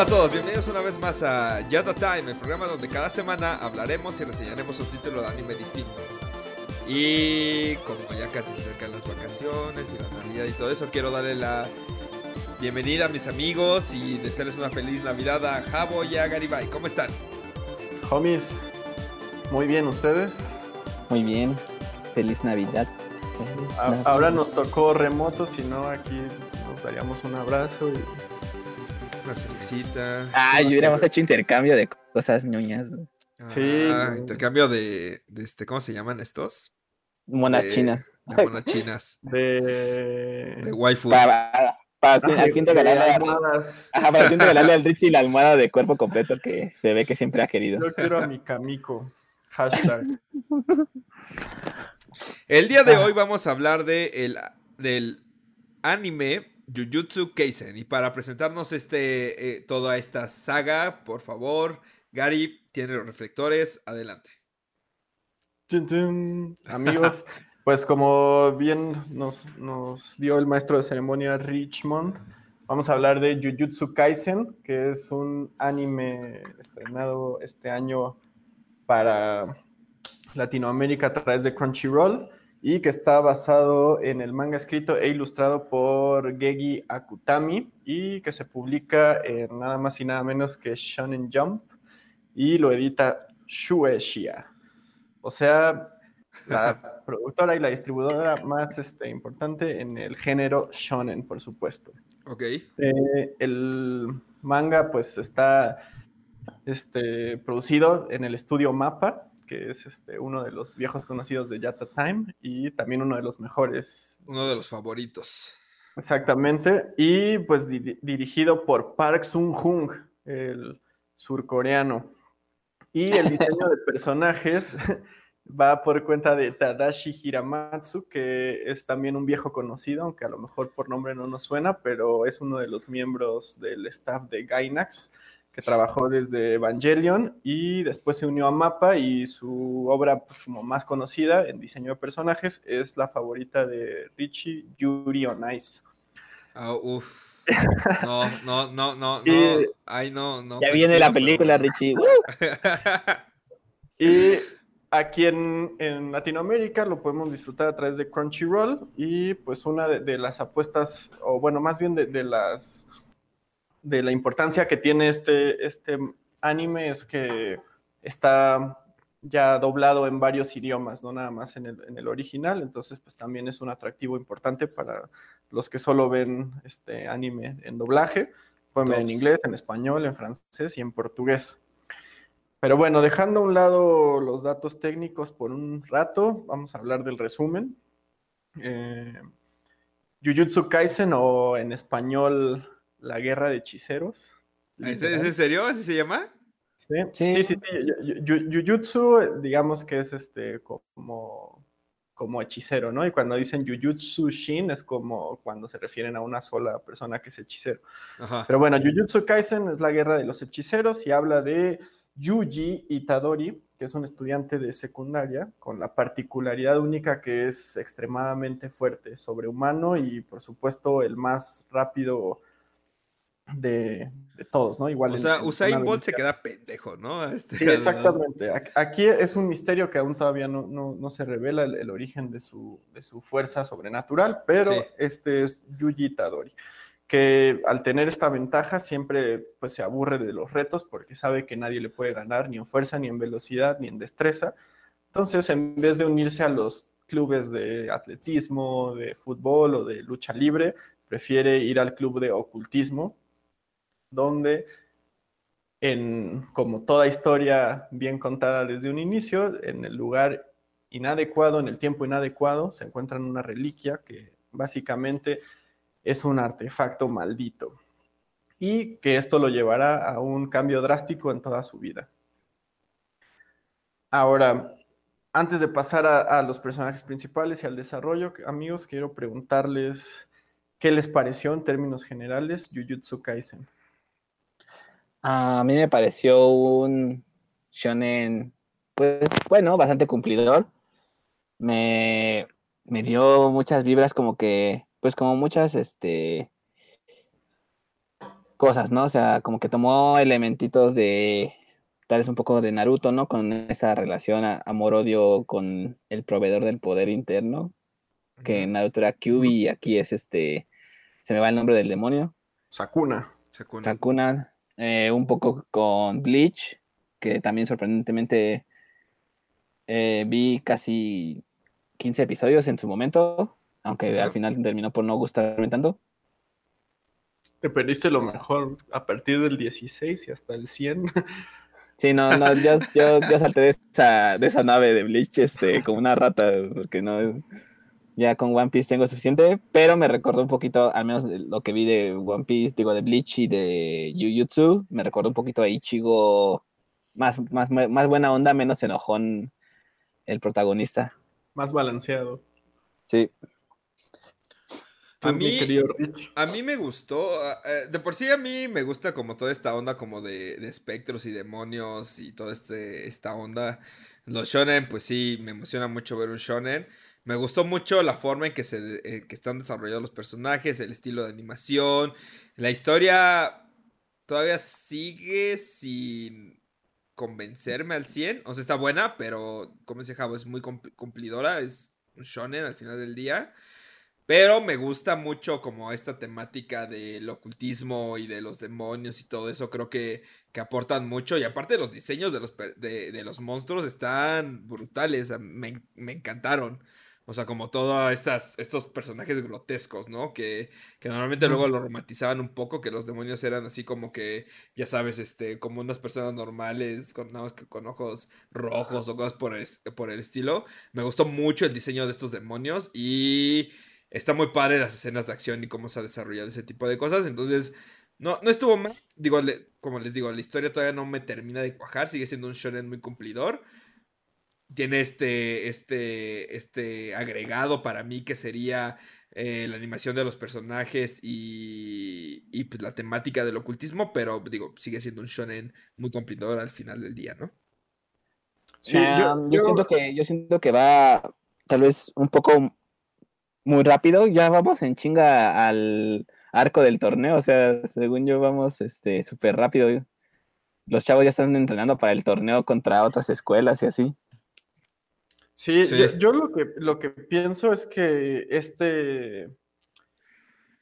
Hola a todos, bienvenidos una vez más a Yata Time, el programa donde cada semana hablaremos y reseñaremos un título de anime distinto. Y como ya casi se acercan las vacaciones y la Navidad y todo eso, quiero darle la bienvenida a mis amigos y desearles una feliz Navidad a Jabo y a Garibay. ¿Cómo están? Homies, muy bien, ¿ustedes? Muy bien, feliz Navidad. Feliz Navidad. ahora nos tocó remoto, si no aquí nos daríamos un abrazo y Una cervecita. Ah, y hubiéramos hecho intercambio de cosas ñoñas. Sí. Ah, intercambio de, de este, ¿cómo se llaman estos? Monas De- chinas. De monas chinas. de... De waifus. Para, para, Ah, al de- fin de regalarle, ajá, para fin regalarle al Richie la almohada de cuerpo completo que se ve que siempre ha querido. Yo quiero a mi Kamiko. Hashtag. El día de Ah. hoy vamos a hablar de el, del anime Jujutsu Kaisen. Y para presentarnos este, eh, toda esta saga, por favor, Gary tiene los reflectores. Adelante. Amigos, pues como bien nos, nos dio el maestro de ceremonia Richmond, vamos a hablar de Jujutsu Kaisen, que es un anime estrenado este año para Latinoamérica a través de Crunchyroll y que está basado en el manga escrito e ilustrado por Gegi Akutami y que se publica en nada más y nada menos que Shonen Jump y lo edita Shueisha. O sea, la productora y la distribuidora más este, importante en el género shonen, por supuesto. Ok. Eh, el manga pues está este, producido en el estudio Mappa, que es este, uno de los viejos conocidos de Yata Time y también uno de los mejores. Uno de los favoritos. Exactamente. Y pues di- dirigido por Park Sung-hung, el surcoreano. Y el diseño de personajes va por cuenta de Tadashi Hiramatsu, que es también un viejo conocido, aunque a lo mejor por nombre no nos suena, pero es uno de los miembros del staff de Gainax, que trabajó desde Evangelion y después se unió a Mappa y su obra pues, como más conocida en diseño de personajes es la favorita de Richie, Yuri on Ice. Ah, uf. No, no, no, no, no. Ay, no, no. Ya viene la película, pero- Richie. Y aquí en, en Latinoamérica lo podemos disfrutar a través de Crunchyroll y pues una de, de las apuestas, o bueno, más bien de, de las de la importancia que tiene este, este anime es que está ya doblado en varios idiomas, no nada más en el, en el original, entonces pues también es un atractivo importante para los que solo ven este anime en doblaje, pueden ver en inglés, en español, en francés y en portugués. Pero bueno, dejando a un lado los datos técnicos por un rato, vamos a hablar del resumen. Eh, Jujutsu Kaisen o en español La Guerra de Hechiceros. ¿Es, es en serio? ¿Así se llama? Sí, Sí. sí, Jujutsu, digamos que es este como, como hechicero, ¿no? Y cuando dicen Jujutsu Shin es como cuando se refieren a una sola persona que es hechicero. Ajá. Pero bueno, Jujutsu Kaisen es la guerra de los hechiceros y habla de Yuji Itadori, que es un estudiante de secundaria con la particularidad única que es extremadamente fuerte, sobrehumano y por supuesto el más rápido de, de todos, ¿no? Igual O en- sea, Usain Bolt se queda pendejo, ¿no? Este, Sí, exactamente. Ac- Aquí es un misterio que aún todavía no, no- no se revela el, el origen de su, de su fuerza sobrenatural, pero Sí. este es Yuji Itadori, que al tener esta ventaja siempre pues, se aburre de los retos porque sabe que nadie le puede ganar ni en fuerza, ni en velocidad, ni en destreza. Entonces, en vez de unirse a los clubes de atletismo, de fútbol o de lucha libre, prefiere ir al club de ocultismo, donde como toda historia bien contada desde un inicio, en el lugar inadecuado, en el tiempo inadecuado, se encuentran una reliquia que básicamente es un artefacto maldito y que esto lo llevará a un cambio drástico en toda su vida. Ahora, antes de pasar a, a los personajes principales y al desarrollo, amigos, quiero preguntarles qué les pareció en términos generales Jujutsu Kaisen. A mí me pareció un shonen, pues bueno, bastante cumplidor. Me, me dio muchas vibras como que, pues como muchas, este, cosas, ¿no? O sea, como que tomó elementitos de tal vez un poco de Naruto, ¿no? Con esa relación amor-odio con el proveedor del poder interno, que en Naruto era Kyubi y aquí es este, se me va el nombre del demonio. Sakuna. Sakuna. Eh, un poco con Bleach, que también sorprendentemente eh, vi casi 15 episodios en su momento, aunque al final terminó por no gustarme tanto. Te perdiste lo mejor a partir del 16 y hasta el 100. Sí, no, no, yo, yo, salté de esa, de esa nave de Bleach este, como una rata, porque no, ya con One Piece tengo suficiente, pero me recordó un poquito, al menos lo que vi de One Piece, digo, de Bleach y de Jujutsu, me recordó un poquito a Ichigo, más, más, más buena onda, menos enojón el protagonista. Más balanceado. Sí. A mí, a mí me gustó, eh, de por sí a mí me gusta como toda esta onda como de, espectros y demonios y toda este, esta onda. Los shonen, pues sí, me emociona mucho ver un shonen. Me gustó mucho la forma en que, se, eh, que están desarrollados los personajes, el estilo de animación. La historia todavía sigue sin convencerme al 100. O sea, está buena, pero como dice Javo, es muy cumplidora. Es un shonen al final del día. Pero me gusta mucho como esta temática del ocultismo y de los demonios y todo eso. Creo que, que aportan mucho. Y aparte los diseños de los, de, los monstruos están brutales. Me, me, encantaron. O sea, como todos estos personajes grotescos, ¿no? Que, que normalmente luego lo romantizaban un poco, que los demonios eran así como que, ya sabes, este, como unas personas normales, con nada más que con ojos rojos o cosas por por el estilo. Me gustó mucho el diseño de estos demonios y está muy padre las escenas de acción y cómo se ha desarrollado ese tipo de cosas. Entonces, no, no estuvo mal. Digo, como les digo, la historia todavía no me termina de cuajar. Sigue siendo un shonen muy cumplidor. Tiene este, este, este agregado para mí que sería eh, la animación de los personajes y, y pues, la temática del ocultismo, pero digo, sigue siendo un shonen muy cumplidor al final del día, ¿no? Sí, yo, yo, siento que yo siento que va tal vez un poco muy rápido, ya vamos en chinga al arco del torneo, o sea, según yo vamos este súper rápido. Los chavos ya están entrenando para el torneo contra otras escuelas y así. Sí, Yo, lo, que, lo que pienso es que este,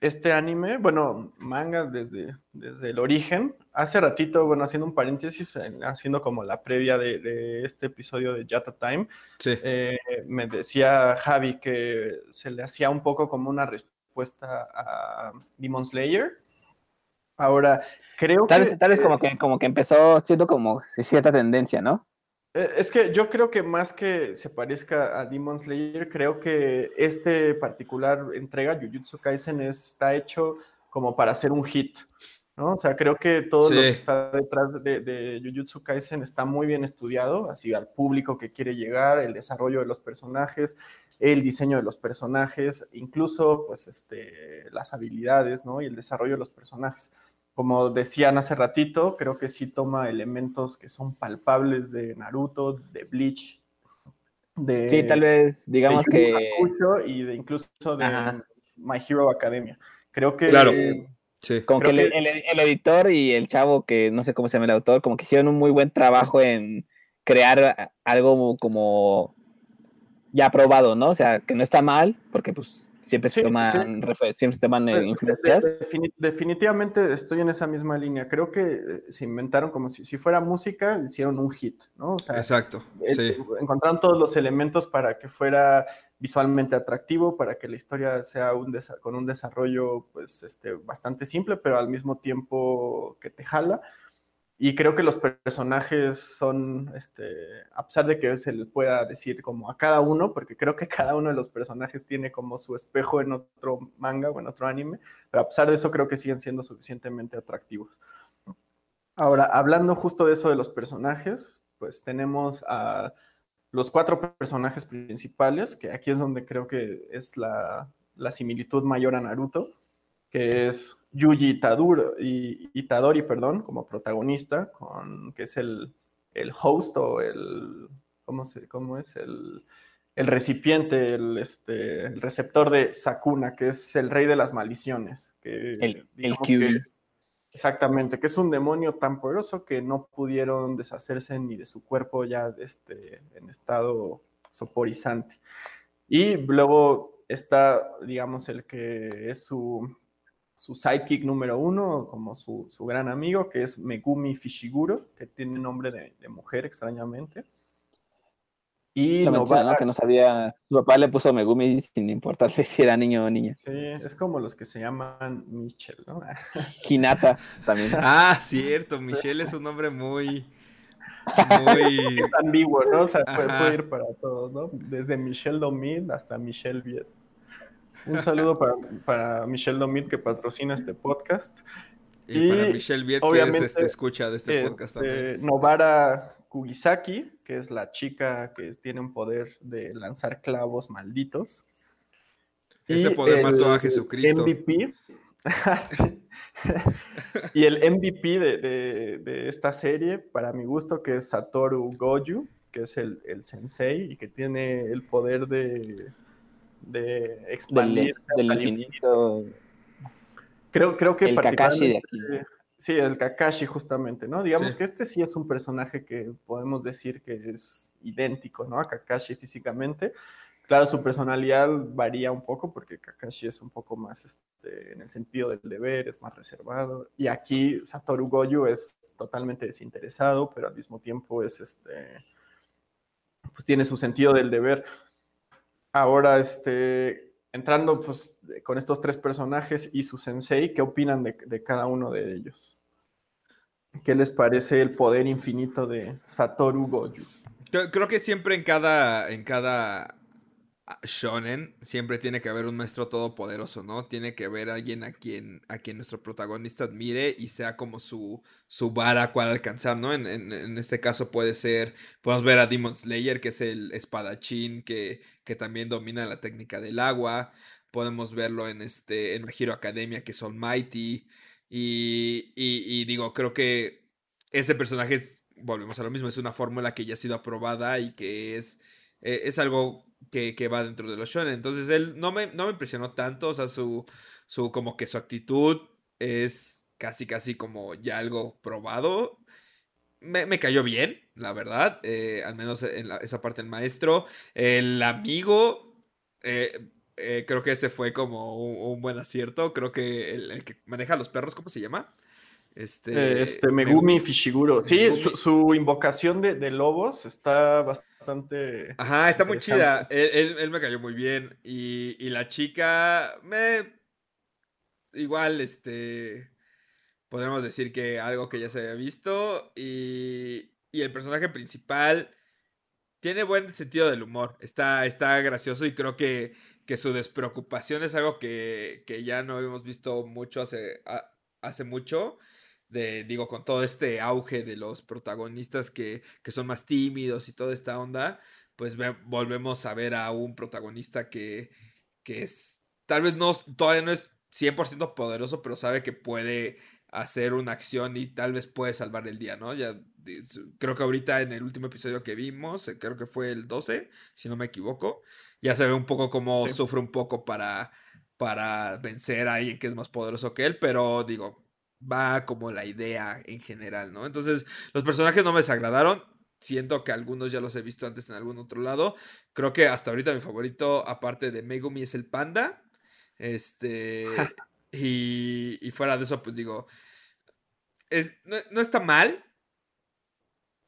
este anime, bueno, manga desde, desde el origen, hace ratito, bueno, haciendo un paréntesis, haciendo como la previa de, este episodio de Yata Time, eh, me decía Javi que se le hacía un poco como una respuesta a Demon Slayer. Ahora, creo tal que... Vez, tal vez como que, como que empezó siendo como cierta tendencia, ¿no? Eh, es que yo creo que más que se parezca a Demon Slayer, creo que este particular entrega, Jujutsu Kaisen, está hecho como para hacer un hit. ¿no? O sea, creo que todo lo que está detrás de, de, Jujutsu Kaisen está muy bien estudiado, así al público que quiere llegar, el desarrollo de los personajes, el diseño de los personajes, incluso pues este, las habilidades, ¿no? Y el desarrollo de los personajes como decían hace ratito, creo que sí toma elementos que son palpables de Naruto, de Bleach, de... Sí, tal vez, digamos que... Y de incluso de My Hero Academia. Creo que... Claro. Sí. Como que, El, editor y el chavo, que no sé cómo se llama el autor, como que hicieron un muy buen trabajo en crear algo como ya probado, ¿no? O sea, que no está mal, porque pues siempre se toman, siempre se toman eh, influencias. definitivamente estoy en esa misma línea. Creo que eh, se inventaron como si, si fuera música, hicieron un hit, ¿no? O sea, Exacto. sí. Encontraron todos los elementos para que fuera visualmente atractivo, para que la historia sea un con un desarrollo pues este, bastante simple, pero al mismo tiempo que te jala. Y creo que los personajes son, este, a pesar de que se le pueda decir como a cada uno, porque creo que cada uno de los personajes tiene como su espejo en otro manga o en otro anime, pero a pesar de eso creo que siguen siendo suficientemente atractivos. Ahora, hablando justo de eso de los personajes, pues tenemos a los cuatro personajes principales, que aquí es donde creo que es la, la similitud mayor a Naruto, que es Yuji Itadori, Itadori, perdón, como protagonista, con, que es el, el host o el, ¿cómo, se, cómo es? El, el recipiente, el, este, el receptor de Sakuna, que es el rey de las maldiciones. Que, el, el Exactamente, que es un demonio tan poderoso que no pudieron deshacerse ni de su cuerpo ya este, en estado soporizante. Y luego está, digamos, el que es su, su sidekick número uno, como su, su, gran amigo, que es Megumi Fishiguro, que tiene nombre de, de mujer extrañamente. Y Novara, que no sabía, su papá le puso Megumi sin importarle si era niño o niña. Sí, es como los que se llaman Michelle, ¿no? Hinata también. Ah, cierto, Michelle es un nombre muy... Muy... es ambiguo, ¿no? O sea, puede, ir para todos, ¿no? Desde Michelle Domit hasta Michelle Viet. Un saludo para, para Michelle Domit que patrocina este podcast. Y, para Michelle Viet que es este, escucha de este, podcast este, también. Novara Kugisaki, que es la chica que tiene un poder de lanzar clavos malditos. Ese poder mató a Jesucristo. MVP. y el MVP de, esta serie, para mi gusto, que es Satoru Goju, que es el, sensei y que tiene el poder de, de expandir del, infinito. Creo, creo que el Kakashi de aquí. Sí, el Kakashi justamente, ¿no? Digamos que este sí es un personaje que podemos decir que es idéntico, ¿no? A Kakashi físicamente. Claro, su personalidad varía un poco porque Kakashi es un poco más este, en el sentido del deber, es más reservado. Y aquí Satoru Goju es totalmente desinteresado, pero al mismo tiempo es este, pues tiene su sentido del deber. Ahora, este, entrando pues con estos tres personajes y su sensei, ¿qué opinan de, cada uno de ellos? ¿Qué les parece el poder infinito de Satoru Goju? Creo que siempre en cada, en cada shonen siempre tiene que haber un maestro todopoderoso, ¿no? Tiene que haber alguien a quien, a quien nuestro protagonista admire y sea como su, su vara cual alcanzar, ¿no? En, en, este caso puede ser, podemos ver a Demon Slayer, que es el espadachín que, que también domina la técnica del agua. Podemos verlo en, este, en Hero Academia, que es Almighty. Y, y, y digo, creo que ese personaje es, volvemos a lo mismo, es una fórmula que ya ha sido aprobada y que es, eh, es algo que, va dentro de los shonen. Entonces él no me, no me impresionó tanto, o sea, su, su, como que su actitud es casi, casi como ya algo probado. Me, cayó bien, la verdad, eh, al menos en esa parte del maestro. El amigo, eh, eh, creo que ese fue como un, buen acierto. Creo que el, que maneja a los perros, ¿cómo se llama? Este, este Megumi, Fishiguro. Sí, Su, invocación de, de, lobos está bastante Ajá, está muy chida. Él, me cayó muy bien. Y, la chica me. Igual, este. Podríamos decir que algo que ya se había visto. Y, y el personaje principal tiene buen sentido del humor. Está, está gracioso y creo que, que su despreocupación es algo que, que ya no habíamos visto mucho hace, hace mucho de, digo, con todo este auge de los protagonistas que, que son más tímidos y toda esta onda, pues volvemos a ver a un protagonista que, que es, tal vez no, todavía no es 100% poderoso, pero sabe que puede hacer una acción y tal vez puede salvar el día, ¿no? Ya creo que ahorita en el último episodio que vimos, eh, creo que fue el 12, si no me equivoco, ya se ve un poco cómo sufre un poco para, para vencer a alguien que es más poderoso que él, pero digo, va como la idea en general, ¿no? Entonces, los personajes no me desagradaron. Siento que algunos ya los he visto antes en algún otro lado. Creo que hasta ahorita mi favorito, aparte de Megumi, es el panda. Este. y, y, fuera de eso, pues digo. Es, no, está mal.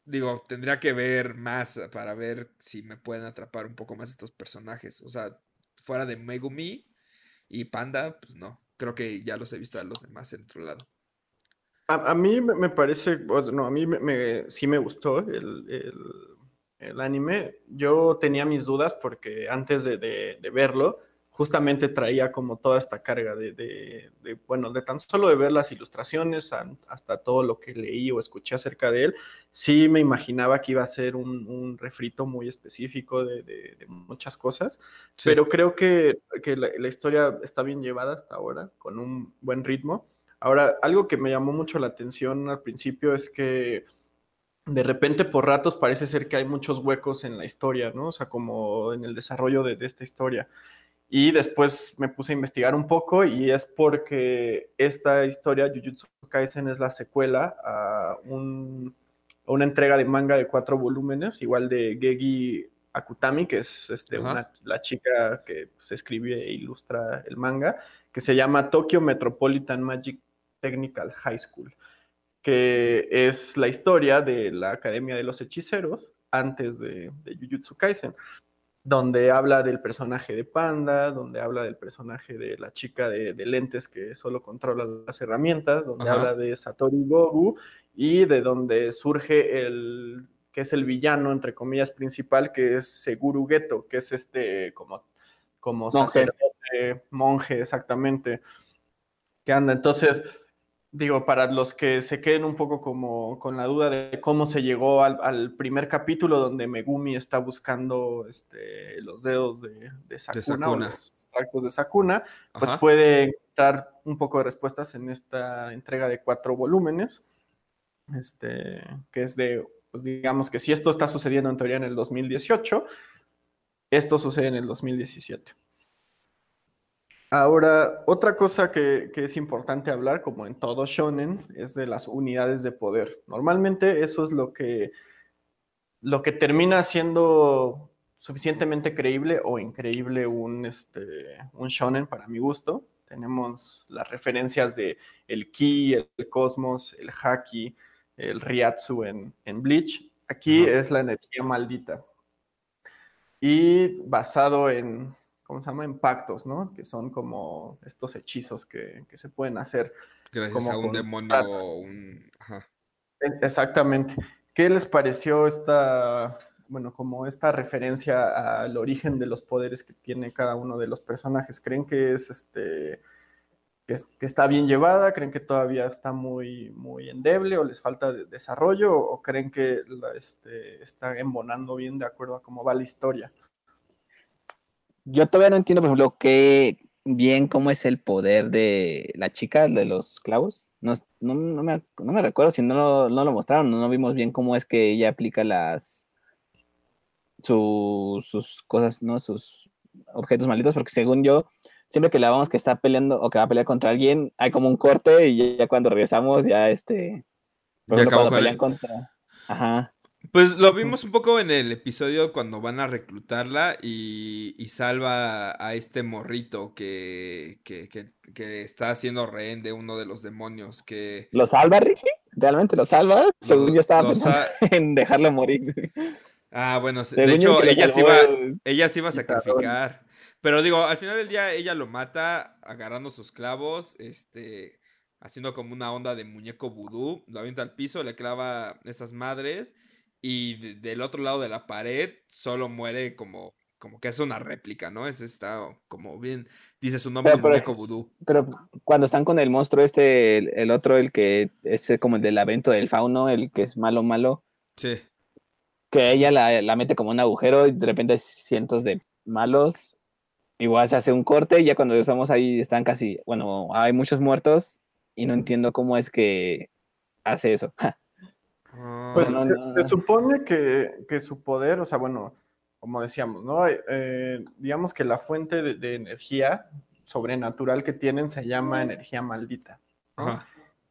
Digo, tendría que ver más para ver si me pueden atrapar un poco más estos personajes. O sea, fuera de Megumi y Panda, pues no. Creo que ya los he visto a los demás en otro lado. A, mí me parece, no, a mí me, sí me gustó el, el, anime. Yo tenía mis dudas porque antes de, de, verlo, justamente traía como toda esta carga de, de, bueno, de tan solo de ver las ilustraciones hasta todo lo que leí o escuché acerca de él, sí me imaginaba que iba a ser un, un refrito muy específico de, muchas cosas, pero creo que, que la, la historia está bien llevada hasta ahora, con un buen ritmo. Ahora, algo que me llamó mucho la atención al principio es que de repente por ratos parece ser que hay muchos huecos en la historia, ¿no? O sea, como en el desarrollo de, esta historia. Y después me puse a investigar un poco y es porque esta historia, Jujutsu Kaisen, es la secuela a, una entrega de manga de cuatro volúmenes, igual de Gegi Akutami, que es este, la chica que se pues, escribe e ilustra el manga, que se llama Tokyo Metropolitan Magic Technical High School, que es la historia de la Academia de los Hechiceros antes de, de Jujutsu Kaisen donde habla del personaje de Panda, donde habla del personaje de la chica de, lentes que solo controla las herramientas, donde habla de Satoru Gogu y de donde surge el que es el villano, entre comillas, principal, que es Seguru Geto, que es este como, como sacerdote, monje, exactamente, que anda. Entonces, digo, para los que se queden un poco como con la duda de cómo se llegó al, primer capítulo donde Megumi está buscando este, los dedos de, Sakuna, O los extractos de Sakuna, pues puede encontrar un poco de respuestas en esta entrega de cuatro volúmenes, este, que es de, pues digamos que si esto está sucediendo en teoría en el 2018, esto sucede en el 2017. Ahora, otra cosa que, es importante hablar, como en todo shonen, es de las unidades de poder. Normalmente eso es lo que, lo que termina siendo suficientemente creíble o increíble un, este, un shonen para mi gusto. Tenemos las referencias de el ki, el cosmos, el haki, el riatsu en, en Bleach. Aquí es la energía maldita. Y basado en, ¿cómo se llama? Impactos, ¿no? Que son como estos hechizos que, se pueden hacer. Gracias como a un demonio, un... E, exactamente. ¿Qué les pareció esta, bueno, como esta referencia al origen de los poderes que tiene cada uno de los personajes? ¿Creen que es este... Que, está bien llevada, creen que todavía está muy, muy endeble o les falta desarrollo o creen que la, este, está embonando bien de acuerdo a cómo va la historia yo todavía no entiendo, por ejemplo, qué bien cómo es el poder de la chica, de los clavos. No, no, me, recuerdo si no lo, no lo mostraron, no, vimos bien cómo es que ella aplica las sus cosas, ¿no? Sus objetos malditos, porque según yo, siempre que la vamos que está peleando o que va a pelear contra alguien, hay como un corte y ya, cuando regresamos, ya este. ya acabó contra. Ajá. Pues lo vimos un poco en el episodio cuando van a reclutarla y, salva a este morrito que, que, está haciendo rehén de uno de los demonios que... ¿Lo salva, Richie? ¿Realmente lo salva? Según yo estaba pensando en dejarlo morir. Ah, bueno, de hecho ella se, iba, ella se iba a sacrificar. Pero digo, al final del día ella lo mata agarrando sus clavos, este, haciendo como una onda de muñeco vudú, lo avienta al piso, le clava esas madres y del otro lado de la pared solo muere como, como que es una réplica, ¿no? Es está como bien, dice su nombre, pero, muñeco vudú. Pero cuando están con el monstruo este, el, otro, el que es como el del evento del fauno, el que es malo, malo. Sí. Que ella la, la mete como un agujero y de repente hay cientos de malos. Igual se hace un corte y ya cuando estamos ahí están casi, bueno, hay muchos muertos y no entiendo cómo es que hace eso. Pues se, supone que, su poder, o sea, bueno, como decíamos, ¿no? Eh, digamos que la fuente de, energía sobrenatural que tienen se llama energía maldita.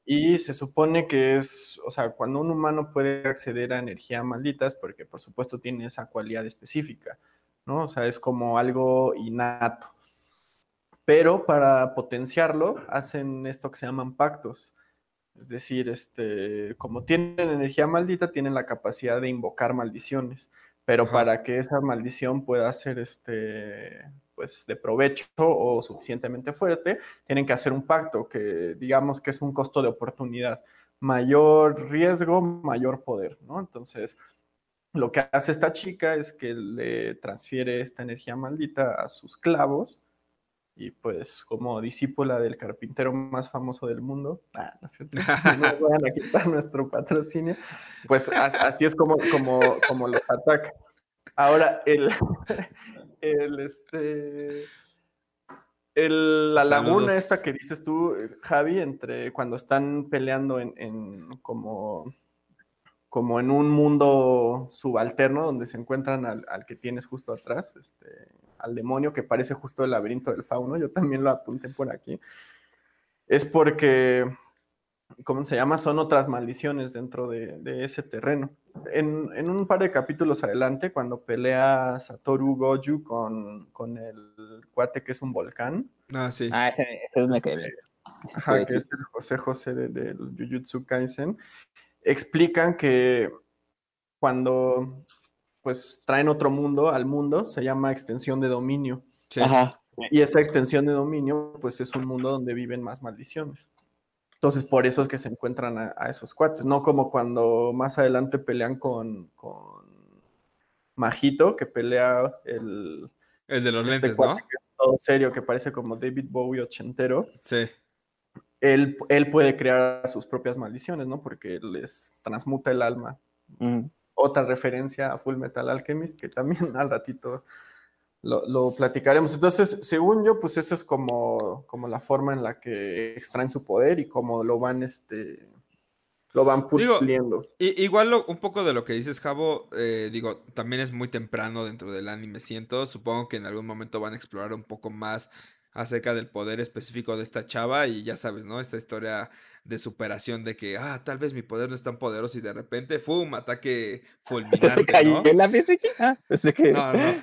Y se supone que es, o sea, cuando un humano puede acceder a energía maldita es porque por supuesto tiene esa cualidad específica, ¿no? O sea, es como algo innato. Pero para potenciarlo hacen esto que se llaman pactos. Es decir, este, como tienen energía maldita, tienen la capacidad de invocar maldiciones. Pero para que esa maldición pueda ser este, pues, de provecho o suficientemente fuerte, tienen que hacer un pacto que digamos que es un costo de oportunidad. Mayor riesgo, mayor poder, ¿no? Entonces, lo que hace esta chica es que le transfiere esta energía maldita a sus clavos y pues como discípula del carpintero más famoso del mundo, ah, no, sé, no van a quitar nuestro patrocinio, pues así es como, como, como los ataca. Ahora, el, el este, el, la laguna esta que dices tú, Javi, entre cuando están peleando en, en como, como en un mundo subalterno donde se encuentran al, al que tienes justo atrás, este, al demonio, que parece justo el laberinto del fauno, yo también lo apunté por aquí, es porque, ¿cómo se llama? Son otras maldiciones dentro de, de ese terreno. En, en, un par de capítulos adelante, cuando pelea Satoru Goju con, con el cuate que es un volcán. Ah, sí. Ah, ese, ese me quedé bien. Ajá, que es el José José de, de Jujutsu Kaisen, explican que cuando pues traen otro mundo al mundo, se llama extensión de dominio. Sí. Ajá. Y esa extensión de dominio, pues es un mundo donde viven más maldiciones. Entonces, por eso es que se encuentran a, a esos cuates, no como cuando más adelante pelean con, con Majito, que pelea el, El de los este lentes, cuate ¿no? que es todo serio, que parece como David Bowie ochentero. Sí. Él, él puede crear sus propias maldiciones, ¿no? Porque les transmuta el alma. Otra referencia a Full Metal Alchemist, que también al ratito lo, lo platicaremos. Entonces, según yo, pues esa es como, como la forma en la que extraen su poder y cómo lo van, este, lo van Digo, puliendo. I- igual lo- un poco de lo que dices, Javo, eh, digo, también es muy temprano dentro del anime, siento. Supongo que en algún momento van a explorar un poco más acerca del poder específico de esta chava y ya sabes, ¿no? Esta historia de superación de que, ah, tal vez mi poder no es tan poderoso y de repente, ¡fum! Ataque ¿Se te fulminante, cayó ¿no? Ricky? Ah, que... No, no.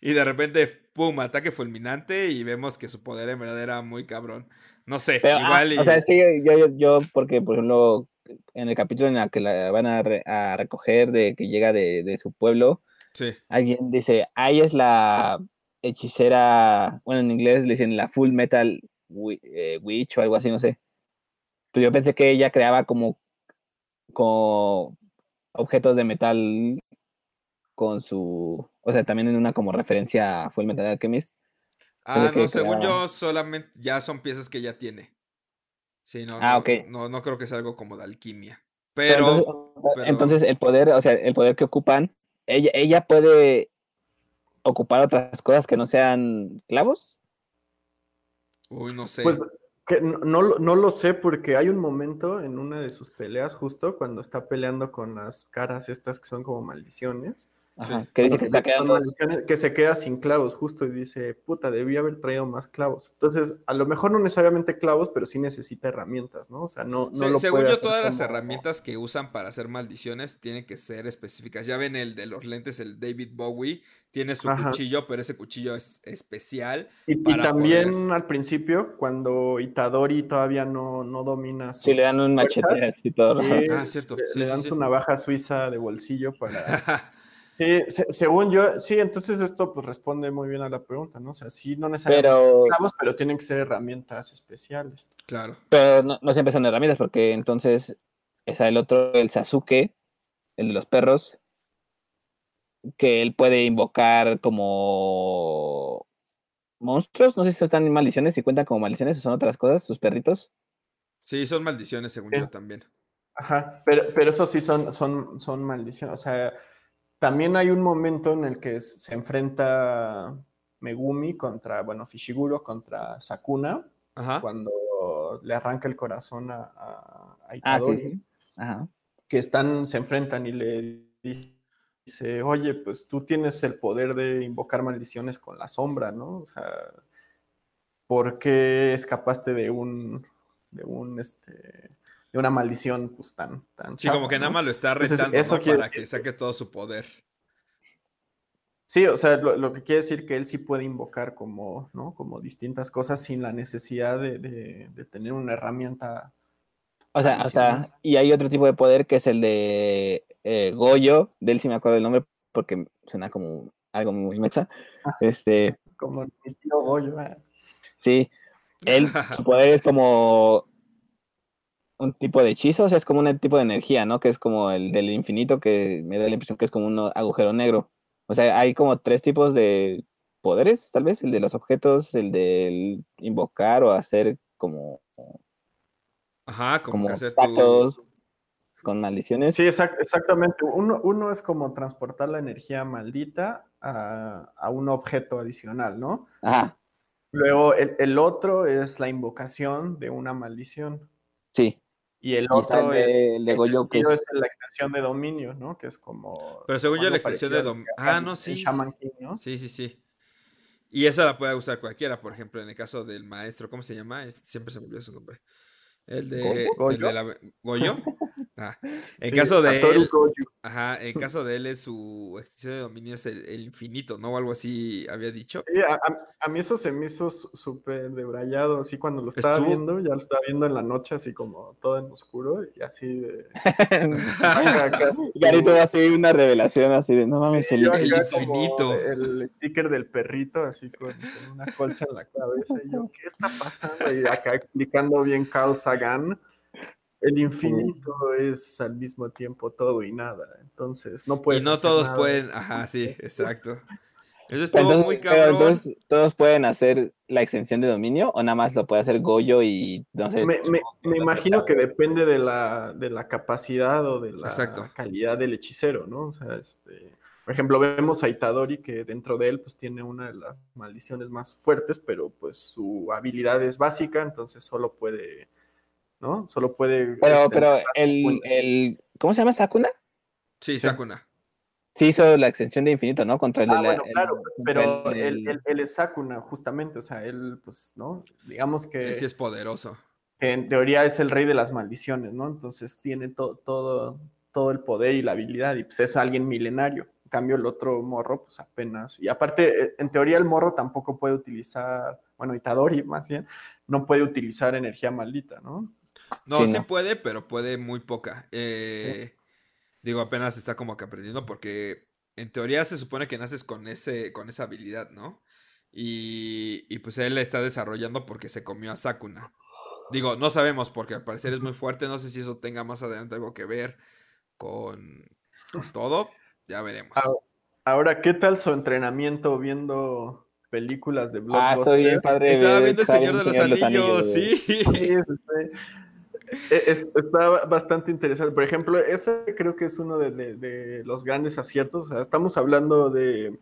Y de repente, ¡pum! Ataque fulminante y vemos que su poder en verdad era muy cabrón. No sé, Pero, ah, igual y... O sea, es que yo, yo, yo, porque, por ejemplo, en el capítulo en el que la van a, re- a recoger de que llega de, de su pueblo, Sí, alguien dice, ahí es la hechicera, bueno, en inglés le dicen la Full Metal eh, Witch o algo así, no sé. Pero yo pensé que ella creaba como, como objetos de metal con su, o sea, también en una como referencia a Full Metal Alchemist. Ah, no, según creaba- yo, solamente ya son piezas que ya tiene. Sí, no, Ah, no, ok. no, no creo que sea algo como de alquimia. Pero Pero, entonces, pero- entonces el poder, o sea, el poder que ocupan, ella, ella puede ocupar otras cosas que no sean clavos. uy, no sé. Pues que no, no, lo- no lo sé porque hay un momento en una de sus peleas, justo cuando está peleando con las caras estas que son como maldiciones. Ajá, Sí. que dice Bueno, que que está son quedando. maldiciones, que se queda sin clavos, justo, y dice, puta, debí haber traído más clavos. Entonces, a lo mejor no necesariamente clavos, pero sí necesita herramientas, ¿no? O sea, no, no lo según puede yo, hacer todas las herramientas que usan para hacer maldiciones tienen que ser específicas. Ya ven el de los lentes, el David Bowie, tiene su Ajá. cuchillo, pero ese cuchillo es especial. Y, también al principio, cuando Itadori todavía no, no domina su... Si le dan un machete así todo. sí. Ah, cierto, Le, sí, le sí, dan sí. su navaja suiza de bolsillo para... Sí, se- según yo, sí, entonces esto pues responde muy bien a la pregunta, ¿no? O sea, sí, no necesariamente Pero, clavos, pero tienen que ser herramientas especiales. Claro. pero no, no siempre son herramientas, porque entonces está el otro, el Sasuke, el de los perros, que él puede invocar como monstruos. No sé si están en maldiciones, si cuentan como maldiciones o son otras cosas, sus perritos. Sí, son maldiciones, según Sí. yo también. Ajá, pero, pero eso sí son, son, son maldiciones. O sea, también hay un momento en el que se enfrenta Megumi contra, bueno, Fishiguro contra Sakuna, Ajá. cuando le arranca el corazón a, a, a Ah, sí. Itadori, sí. Ajá. que están, se enfrentan y le dice, oye, pues tú tienes el poder de invocar maldiciones con la sombra, ¿no? O sea, ¿por qué escapaste de un, de un, este, de una maldición, pues tan, tan Sí, como que nada ¿no? más lo está Entonces, retando, eso ¿no? quiere Para que saque todo su poder. Sí, o sea, lo, lo que quiere decir que él sí puede invocar como, ¿no? Como distintas cosas sin la necesidad de, de- de tener una herramienta. O sea, o sea, y hay otro tipo de poder que es el de eh, Goyo, de él sí me acuerdo del nombre porque suena como algo muy mexa. Ah. Este, Como mi tío Goyo, ¿eh? sí, él, su poder es como un tipo de hechizo, o sea, es como un tipo de energía, ¿no? Que es como el del infinito, que me da la impresión que es como un agujero negro. O sea, hay como tres tipos de poderes, tal vez, el de los objetos, el del invocar o hacer como, Ajá, como, como que hacer tu... con maldiciones. Sí, exact- exactamente. Uno, uno es como transportar la energía maldita a, a un objeto adicional, ¿no? Ajá, Luego el, el otro es la invocación de una maldición. sí. Y el Y está el otro de, el de es, Goyo, que es, es la extensión de dominio, ¿no? Que es como. Pero según yo, la extensión de a lo dom- que Ah, no, sí, sí. Shaman King, ¿no? Sí, sí, sí. Y esa la puede usar cualquiera, por ejemplo, en el caso del maestro, ¿cómo se llama? Este, siempre se me olvidó su nombre. El de, ¿Goyo? el de la, ¿Goyo? Ah, en Sí, caso de él, ajá, en caso de él es su extensión de dominio es el, el infinito, ¿no? O algo así había dicho. Sí, a, mí eso se me hizo súper debrayado, así cuando lo estaba Estuvo- viendo, ya lo estaba viendo en la noche, así como todo en oscuro, y así de... acá, Garito va a ser una revelación así de no mames, el, infinito. El sticker del perrito, así con, con una colcha en la cabeza. Y yo, ¿qué está pasando? Y acá explicando bien Carl Sagan. El infinito es al mismo tiempo todo y nada. Entonces, no puedes. y no hacer todos nada. pueden, ajá, sí, exacto. Eso estuvo Entonces, muy pero cabrón. entonces, ¿todos pueden hacer la extensión de dominio o nada más lo puede hacer Goyo y no sé? Me, me- imagino que depende de la, de la capacidad o de la Exacto. calidad del hechicero, ¿no? O sea, este, por ejemplo, vemos a Itadori que dentro de él pues tiene una de las maldiciones más fuertes, pero pues su habilidad es básica, entonces solo puede, ¿no? Solo puede... Pero, este, pero el, el, ¿cómo se llama Sakuna? Sí, Sakuna. Sí hizo la extensión de infinito, ¿no? Contra el de Ah, la- bueno, el- claro, contra pero el- él, es Sakuna, justamente, o sea, él, pues, ¿no? Digamos que... Él sí es poderoso. en teoría es el rey de las maldiciones, ¿no? Entonces tiene to- todo, todo el poder y la habilidad, y pues es alguien milenario. En cambio, el otro morro, pues apenas. Y aparte, eh, en teoría, el morro tampoco puede utilizar, bueno, Itadori más bien, no puede utilizar energía maldita, ¿no? No, Sí, sí, no. puede, pero puede muy poca. Eh, Digo, apenas está como que aprendiendo porque en teoría se supone que naces con ese, con esa habilidad, ¿no? Y, y pues él la está desarrollando porque se comió a Sakuna. Digo, no sabemos porque al parecer es muy fuerte. No sé si eso tenga más adelante algo que ver con, con todo. Ya veremos. Ah, Ahora, ¿qué tal su entrenamiento viendo películas de Ah, Blockbuster? estoy bien padre. Estaba viendo El Señor de los Señor Anillos. Sí, sí, sí. E- es- está bastante interesante. Por ejemplo, ese creo que es uno de, de- de los grandes aciertos. O sea, estamos hablando de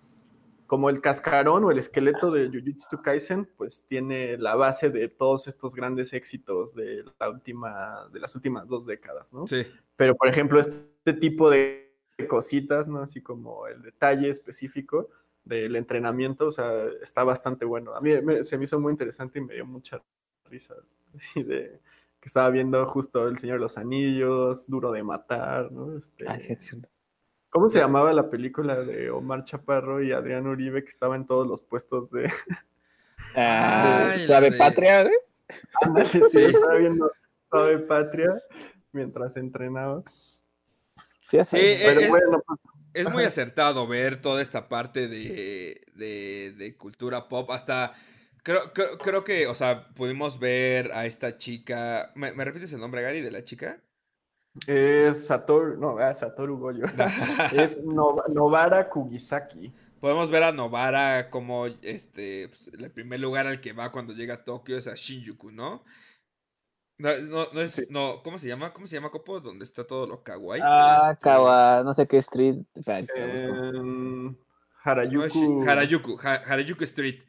como el cascarón o el esqueleto de Jujutsu Kaisen, pues tiene la base de todos estos grandes éxitos de la última, de las últimas dos décadas, ¿no? Sí. Pero, por ejemplo, este tipo de cositas, ¿no? Así como el detalle específico del entrenamiento, o sea, está bastante bueno. A mí me- se me hizo muy interesante y me dio mucha risa. Así de que estaba viendo justo El Señor de los Anillos, Duro de Matar, ¿no? Este, Ah, sí, sí. ¿Cómo se llamaba la película de Omar Chaparro y Adrián Uribe que estaba en todos los puestos de... Ah, ¿Sabe de- Patria, güey? Ándale, sí, Sí. estaba viendo Suave Patria mientras entrenaba. Sí. Sí, Pero es- bueno, pues Es muy acertado ver toda esta parte de, de, de cultura pop. Hasta creo, creo, creo que, o sea, pudimos ver a esta chica. ¿Me, me repites el nombre, Gary, de la chica? Es Satoru, no, ah, Satoru Goyo. es Nov- Novara Kugisaki. Podemos ver a Novara como este, pues, el primer lugar al que va cuando llega a Tokio es a Shinjuku, ¿no? No, no, no es, Sí. no, ¿cómo se llama? ¿Cómo se llama, Copo? Donde está todo lo kawaii. Ah, Este, Kawa, no sé qué street. No es Harajuku. Shi- Harajuku, Ha- Harajuku Street.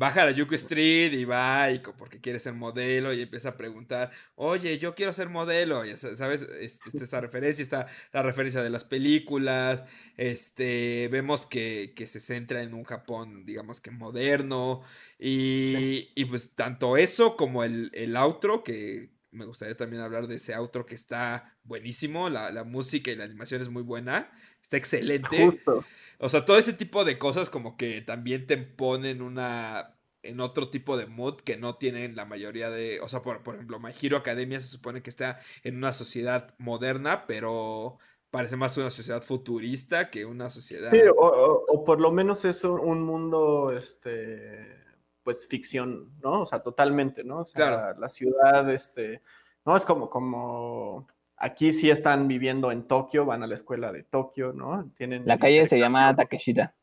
Va a Harajuku Street y va y porque quiere ser modelo y empieza a preguntar, oye, yo quiero ser modelo, ya sa- sabes, este, está esa referencia, está la referencia de las películas, este, vemos que, que se centra en un Japón, digamos que moderno, y, y pues tanto eso como el, el outro, que me gustaría también hablar de ese outro que está buenísimo, la, la música y la animación es muy buena, está excelente. Justo. O sea, todo ese tipo de cosas como que también te ponen una en otro tipo de mood que no tienen la mayoría de, o sea, por, por ejemplo, My Hero Academia se supone que está en una sociedad moderna, pero parece más una sociedad futurista que una sociedad Sí, o, o- o por lo menos es un, un mundo, este, pues ficción, ¿no? O sea, totalmente, ¿no? O sea, Claro. la ciudad, este, no es como, como, aquí sí están viviendo en Tokio, van a la escuela de Tokio, ¿no? Tienen La calle se llama Takeshita.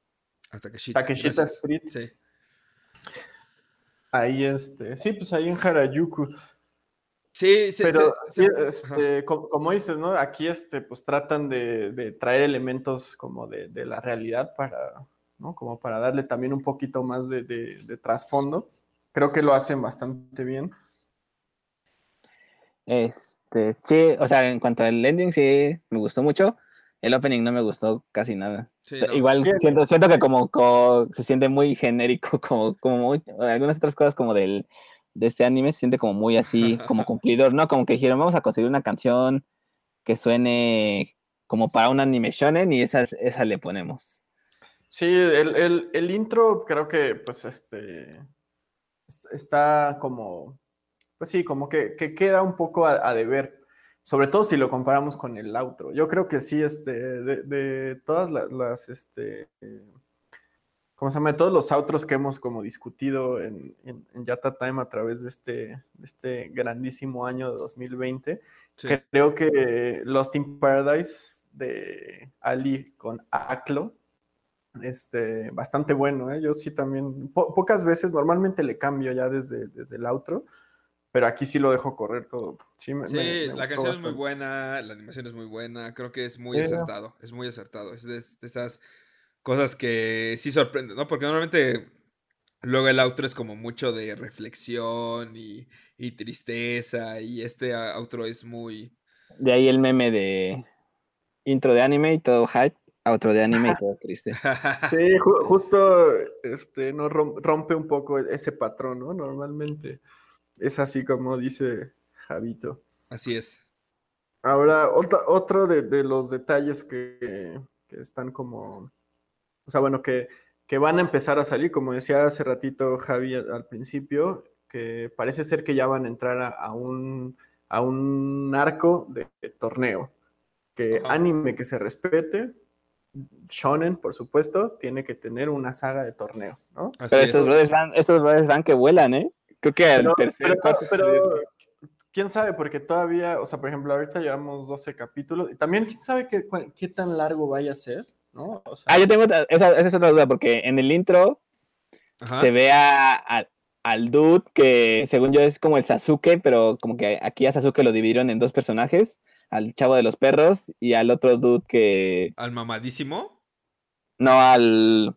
Shita, Takeshita gracias. Street. Sí. Ahí, este, sí, pues ahí en Harajuku. Sí, sí, Pero sí, este, co- como, dices, ¿no? Aquí este, pues tratan de, de traer elementos como de, de la realidad para, ¿no? Como para darle también un poquito más de, de- de trasfondo. Creo que lo hacen bastante bien. Este, sí, o sea, en cuanto al ending, sí, me gustó mucho. El opening no me gustó casi nada. Sí, no. Igual Sí. siento, siento que como, co- se siente muy genérico, como, como muy- algunas otras cosas como del de este anime se siente como muy así, como cumplidor, ¿no? Como que dijeron, vamos a conseguir una canción que suene como para un anime shonen y esa, esa le ponemos. Sí, el, el- el intro creo que pues este est- está como, pues sí, como que, que queda un poco a, a deber, sobre todo si lo comparamos con el outro. Yo creo que sí, este, de, de todas la- las, este, eh, ¿cómo se llama? De todos los outros que hemos como discutido en, en, en Yata Time a través de este, de este grandísimo año de 2020, Sí. creo que Lost in Paradise de Ali con Aklo este, bastante bueno, ¿eh? Yo sí también, po- pocas veces, normalmente le cambio ya desde, desde el outro, pero aquí sí lo dejo correr todo. Sí, me- Sí, me- me la canción es muy buena, la animación es muy buena, creo que es muy Sí. acertado, es muy acertado, es de, de esas cosas que sí sorprenden, ¿no? Porque normalmente luego el outro es como mucho de reflexión y, y tristeza y este outro es muy... De ahí el meme de intro de anime y todo hype, outro de anime y todo triste. Sí, ju- justo este, no rom- rompe un poco ese patrón, ¿no? Normalmente es así como dice Javito. Así es. Ahora, otra- otro de, de los detalles que, que están como, o sea, bueno, que, que van a empezar a salir, como decía hace ratito Javi al, al principio, que parece ser que ya van a entrar a, a un, a un arco de, de torneo, que Ajá. anime que se respete, shonen, por supuesto, tiene que tener una saga de torneo, ¿no? Así Pero es. estos brothers van, estos brothers van que vuelan, ¿eh? Creo que al tercer, pero- cuarto pero, quién sabe, porque todavía, o sea, por ejemplo, ahorita llevamos 12 capítulos y también quién sabe qué, cuál- qué tan largo vaya a ser, ¿no? O sea, Ah, yo tengo otra- esa, esa es otra duda, porque en el intro Ajá. se ve a, a- al dude que según yo es como el Sasuke, pero como que aquí a Sasuke lo dividieron en dos personajes, al chavo de los perros y al otro dude que... Al mamadísimo. No, al,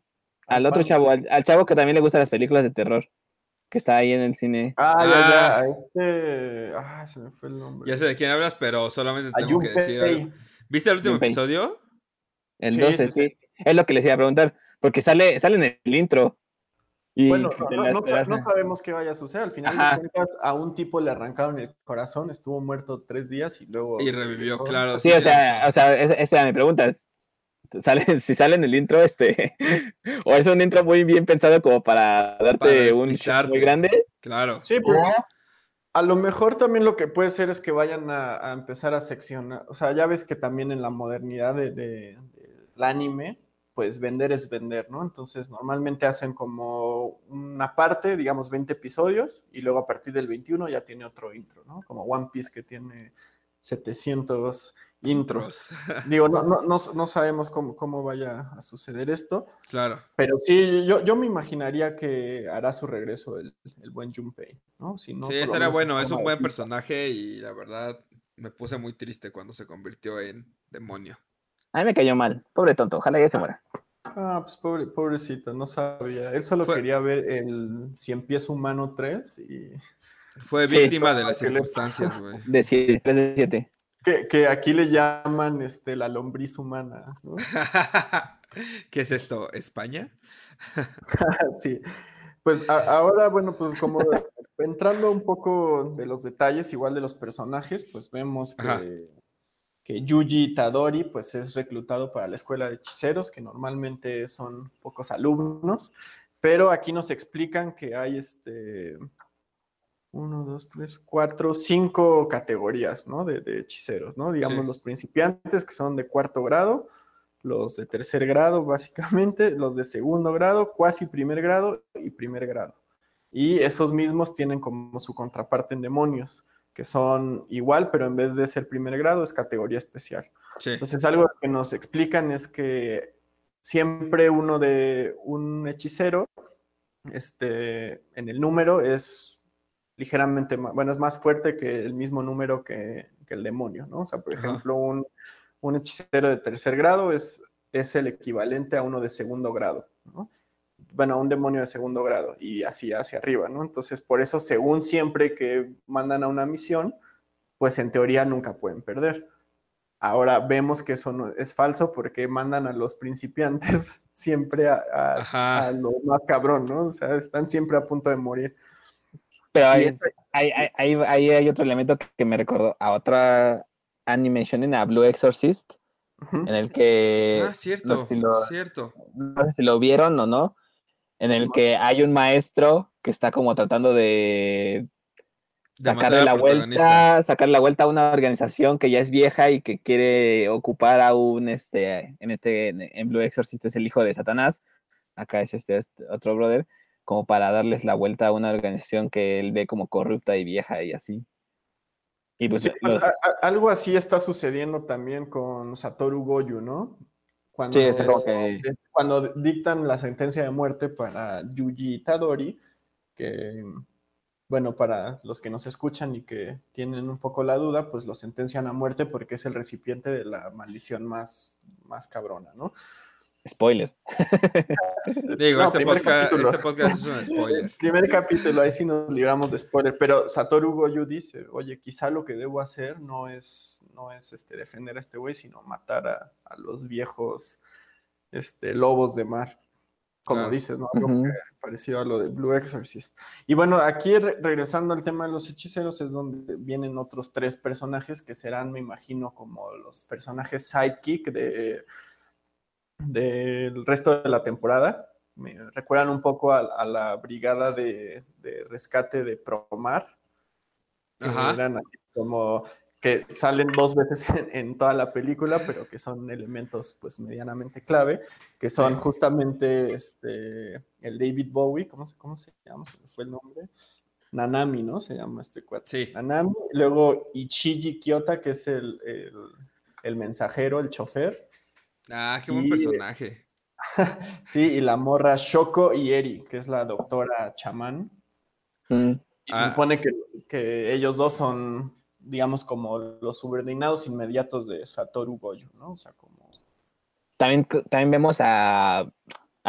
al ¿Al otro chavo, al, al chavo que también le gustan las películas de terror, que está ahí en el cine. ah, ya, ya, Ah. a este, ah, se me fue el nombre. Ya sé de quién hablas, pero solamente a tengo que decir algo. ¿Viste el último Junpei. episodio? El Sí, 12, sí, sí, Es lo que les iba a preguntar, porque sale, sale en el intro. Y Bueno, no, sabemos qué vaya a suceder. Al final de cuentas, a un tipo le arrancaron el corazón, estuvo muerto tres días y luego. Y revivió, claro. Sí, o sea, o sea, esa, esa era mi pregunta. Sale, si sale en el intro, este, o es un intro muy bien pensado como para darte Para un shock muy grande. Claro. Sí, pero a lo mejor también lo que puede ser es que vayan a, a empezar a seccionar. O sea, ya ves que también en la modernidad de, de- del anime, pues vender es vender, ¿no? Entonces, normalmente hacen como una parte, digamos 20 episodios, y luego a partir del 21 ya tiene otro intro, ¿no? Como One Piece que tiene 700 intros. Digo, no, no, no, no sabemos cómo, cómo vaya a suceder esto, Claro. pero sí, yo, yo me imaginaría que hará su regreso el, el buen Junpei, ¿no? Si no, sí, menos en bueno. Es un de buen personaje y la verdad me puse muy triste cuando se convirtió en demonio. A mí me cayó mal. Pobre tonto, ojalá ya se muera. Ah, pues pobre, pobrecito, no sabía. Él solo Fue- quería ver el Cien Pies Humano 3 y Fue Sí. víctima de las ¿Qué le circunstancias, güey. De 7, 3 de 7. que, que aquí le llaman este, la lombriz humana, ¿no? ¿Qué es esto? ¿España? Sí. Pues a- ahora, bueno, pues como entrando un poco de los detalles, igual de los personajes, pues vemos Ajá. que, que Yuji Tadori pues es reclutado para la escuela de hechiceros, que normalmente son pocos alumnos, pero aquí nos explican que hay este uno, dos, tres, cuatro, cinco categorías, ¿no? De, de hechiceros, ¿no? Digamos Sí. los principiantes que son de cuarto grado, los de tercer grado, básicamente, los de segundo grado, cuasi primer grado y primer grado. Y esos mismos tienen como su contraparte en demonios, que son igual, pero en vez de ser primer grado es categoría especial. Sí. Entonces, algo que nos explican es que siempre uno de un hechicero, este, en el número es ligeramente más, bueno, es más fuerte que el mismo número que, que el demonio, ¿no? O sea, por Ajá. ejemplo, un, un hechicero de tercer grado es, es el equivalente a uno de segundo grado, ¿no? Bueno, a un demonio de segundo grado y así hacia arriba, ¿no? Entonces, por eso, según siempre que mandan a una misión, pues en teoría nunca pueden perder. Ahora vemos que eso no es falso porque mandan a los principiantes siempre a, a, a lo más cabrón, ¿no? O sea, están siempre a punto de morir. Pero ahí, hay, hay, otro elemento que me recordó a otra animation en a Blue Exorcist, en el que... Ah, cierto, no sé si lo, cierto. No sé si lo vieron o no, en el que hay un maestro que está como tratando de, sacarle la vuelta, sacarle la vuelta a una organización que ya es vieja y que quiere ocupar a un, este, en este, en Blue Exorcist es el hijo de Satanás, acá es este, este otro brother, como para darles la vuelta a una organización que él ve como corrupta y vieja y así. Y pues, pues algo así está sucediendo también con Satoru Goyu, ¿no? Cuando, sí, que... cuando dictan la sentencia de muerte para Yuji Itadori, que, bueno, para los que nos escuchan y que tienen un poco la duda, pues lo sentencian a muerte porque es el recipiente de la maldición más, más cabrona, ¿no? Spoiler. Digo, este, podcast, este, podcast, es un spoiler. Primer capítulo, ahí sí nos libramos de spoiler, pero Satoru Goyu dice, oye, quizá lo que debo hacer no es, no es este, defender a este güey, sino matar a, a, los viejos este, lobos de mar, como dices, ¿no? Algo parecido a lo de Blue Exorcist. Y bueno, aquí regresando al tema de los hechiceros es donde vienen otros tres personajes que serán, me imagino, como los personajes sidekick de del resto de la temporada. Me recuerdan un poco a, la brigada de, rescate de Promar. Que eran así como que salen dos veces en, toda la película, pero que son elementos pues medianamente clave, que son justamente este, el David Bowie, ¿cómo se, cómo se llama? fue el nombre? Nanami, ¿no? Se llama este cuate. Sí. Nanami. Luego Ichiji Kyota, que es el, el mensajero, el chofer. Ah, qué buen personaje. sí, y la morra Shoko y Eri, que es la doctora chamán. Mm. Y se ah. supone que, ellos dos son, digamos, como los subordinados inmediatos de Satoru Goju, ¿no? O sea, como... También, también vemos a,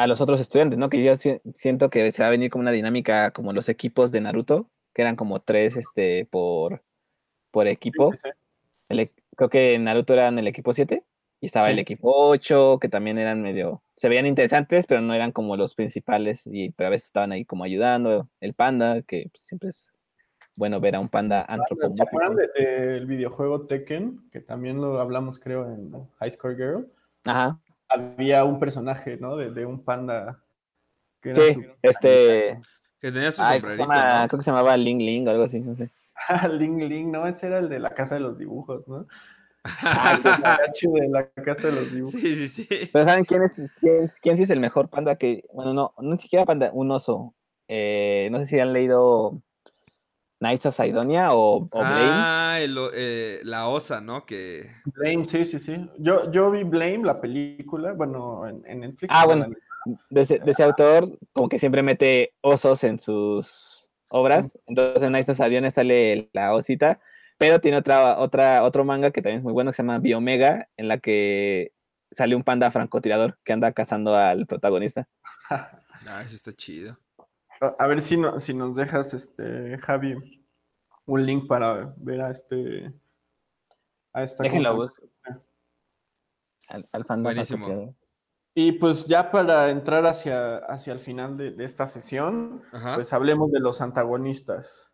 los otros estudiantes, ¿no? Que yo siento que se va a venir como una dinámica como los equipos de Naruto, que eran como tres este, por, por equipo. E, creo que en Naruto eran el equipo 7. Y estaba el equipo 8, que también eran medio, se veían interesantes, pero no eran como los principales, y pero a veces estaban ahí como ayudando. El panda, que pues, siempre es bueno ver a un panda antropomórfico. ¿Se acuerdan del videojuego Tekken? Que también lo hablamos, creo, en High Score Girl. Ajá. Había un personaje, ¿no? De, un panda. Que sí, este... Que tenía su sombrerito, Creo que se llamaba Ling Ling o algo así, no sé. Ling Ling, no, ese era el de la casa de los dibujos, ¿no? De la casa de los dibujos. Sí, sí, sí. Pero ¿saben quién es, quién, quién sí es el mejor panda que, bueno, no, no siquiera panda, un oso. Eh, no sé si han leído Knights of Sidonia o, o Blame. Ah, eh, la osa, ¿no? Que... Blame, sí, sí, sí. Yo, yo vi Blame, la película, bueno, en, en Netflix. Ah, bueno, de ese, de ese, autor, como que siempre mete osos en sus obras. Entonces en Knights of Sidonia sale la osita pero tiene otra, otra, otro manga que también es muy bueno que se llama Biomega, en la que sale un panda francotirador que anda cazando al protagonista. ah, eso está chido. A, ver si, no, si nos dejas, este, Javi, un link para ver a este. A esta Déjenlo Al, al panda Buenísimo. Y pues ya para entrar hacia, hacia el final de, esta sesión, pues hablemos de los antagonistas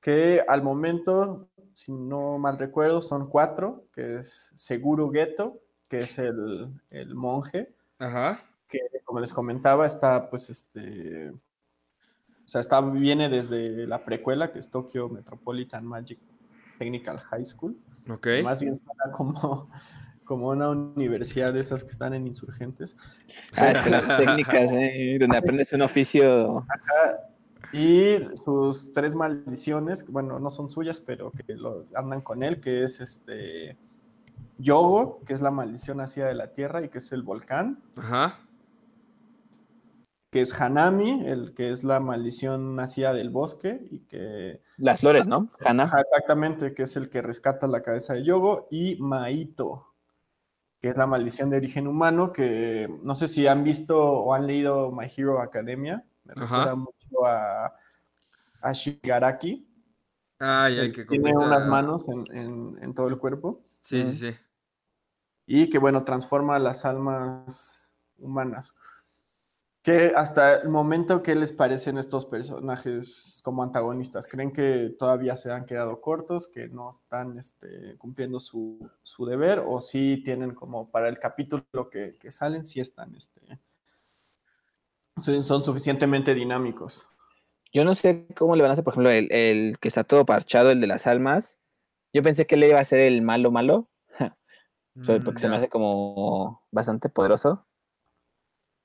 que al momento, si no mal recuerdo, son cuatro, que es Seguro Ghetto, que es el, monje, Ajá. que como les comentaba, está pues este, o sea, está, viene desde la precuela, que es Tokyo Metropolitan Magic Technical High School. Ok. Más bien suena como, como una universidad de esas que están en insurgentes. Ah, las técnicas, ¿eh? donde aprendes un oficio. Ajá, y sus tres maldiciones, bueno, no son suyas, pero que lo, andan con él, que es este Yogo, que es la maldición nacida de la tierra y que es el volcán. Ajá. Que es Hanami, el que es la maldición nacida del bosque y que... Las flores, ¿no? Hana. exactamente, que es el que rescata la cabeza de Yogo. Y Maito, que es la maldición de origen humano, que no sé si han visto o han leído My Hero Academia. Me recuerda mucho a, a Shigaraki. Ay, que Tiene unas manos en, en, todo el cuerpo. Sí, sí, sí. Y que, bueno, transforma las almas humanas. Que hasta el momento, ¿qué les parecen estos personajes como antagonistas? ¿Creen que todavía se han quedado cortos, que no están este, cumpliendo su, su, deber? ¿O sí tienen como para el capítulo que, que salen, sí están, este, son suficientemente dinámicos? Yo no sé cómo le van a hacer, por ejemplo, el, el, que está todo parchado, el de las almas. Yo pensé que le iba a ser el malo malo, porque se me hace como bastante poderoso.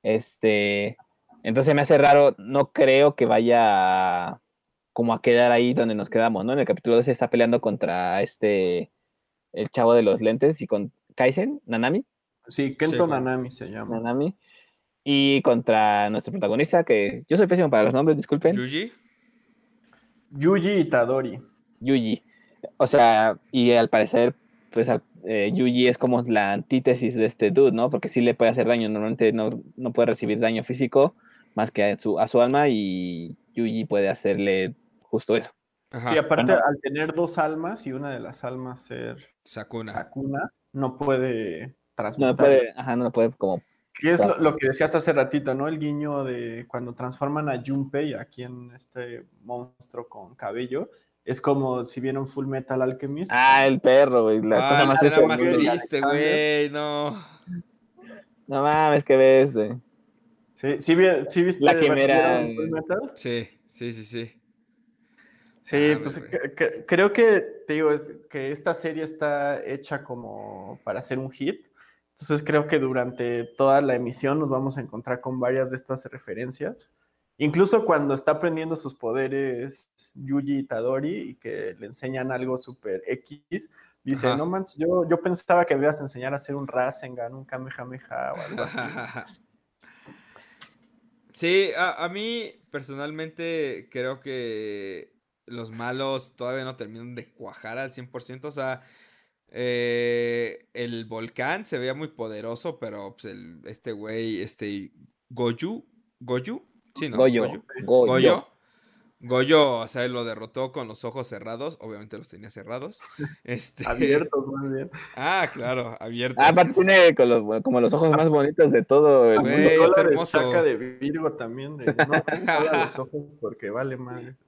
Este, entonces me hace raro, no creo que vaya como a quedar ahí donde nos quedamos, ¿no? En el capítulo 12 está peleando contra este, el chavo de los lentes y con Kaisen, Nanami. Sí, Kento Nanami se llama. Nanami. Y contra nuestro protagonista, que yo soy pésimo para los nombres, disculpen. Yuji. Yuji Itadori. Yuji. O sea, y al parecer, pues eh, Yuji es como la antítesis de este dude, ¿no? Porque sí le puede hacer daño, normalmente no, no puede recibir daño físico más que a su, a su alma y Yuji puede hacerle justo eso. Ajá. Sí, aparte al tener dos almas y una de las almas ser Sakuna, Sakuna no puede transmutar. No puede, ajá, no puede como y es lo, lo, que decías hace ratito, ¿no? El guiño de cuando transforman a Junpei aquí en este monstruo con cabello. Es como si vieron Full Metal Alchemist. Ah, el perro, güey. La ah, cosa más, era más triste, güey. No. No mames, ¿qué ves, güey? Sí, sí, sí viste la quimera. Full Metal? Sí, sí, sí, sí. Sí, ah, pues que, que, creo que, te digo, es que esta serie está hecha como para hacer un hit entonces creo que durante toda la emisión nos vamos a encontrar con varias de estas referencias. Incluso cuando está aprendiendo sus poderes Yuji Itadori y que le enseñan algo súper X, dice, Ajá. no manches, yo, yo pensaba que me ibas a enseñar a hacer un Rasengan, un Kamehameha o algo así. sí, a, a mí personalmente creo que los malos todavía no terminan de cuajar al 100%, o sea... Eh, el volcán se veía muy poderoso, pero pues el, este güey, este Goyu, Goyu, sí, ¿no? Goyo. Goyo. Goyo. Goyo, o sea, lo derrotó con los ojos cerrados, obviamente los tenía cerrados. Este... Abiertos, más bien. Ah, claro, abiertos. Ah, aparte tiene con los, como los ojos más bonitos de todo el mundo. Güey, está hermoso. Saca de Virgo también, de, no los ojos porque vale más.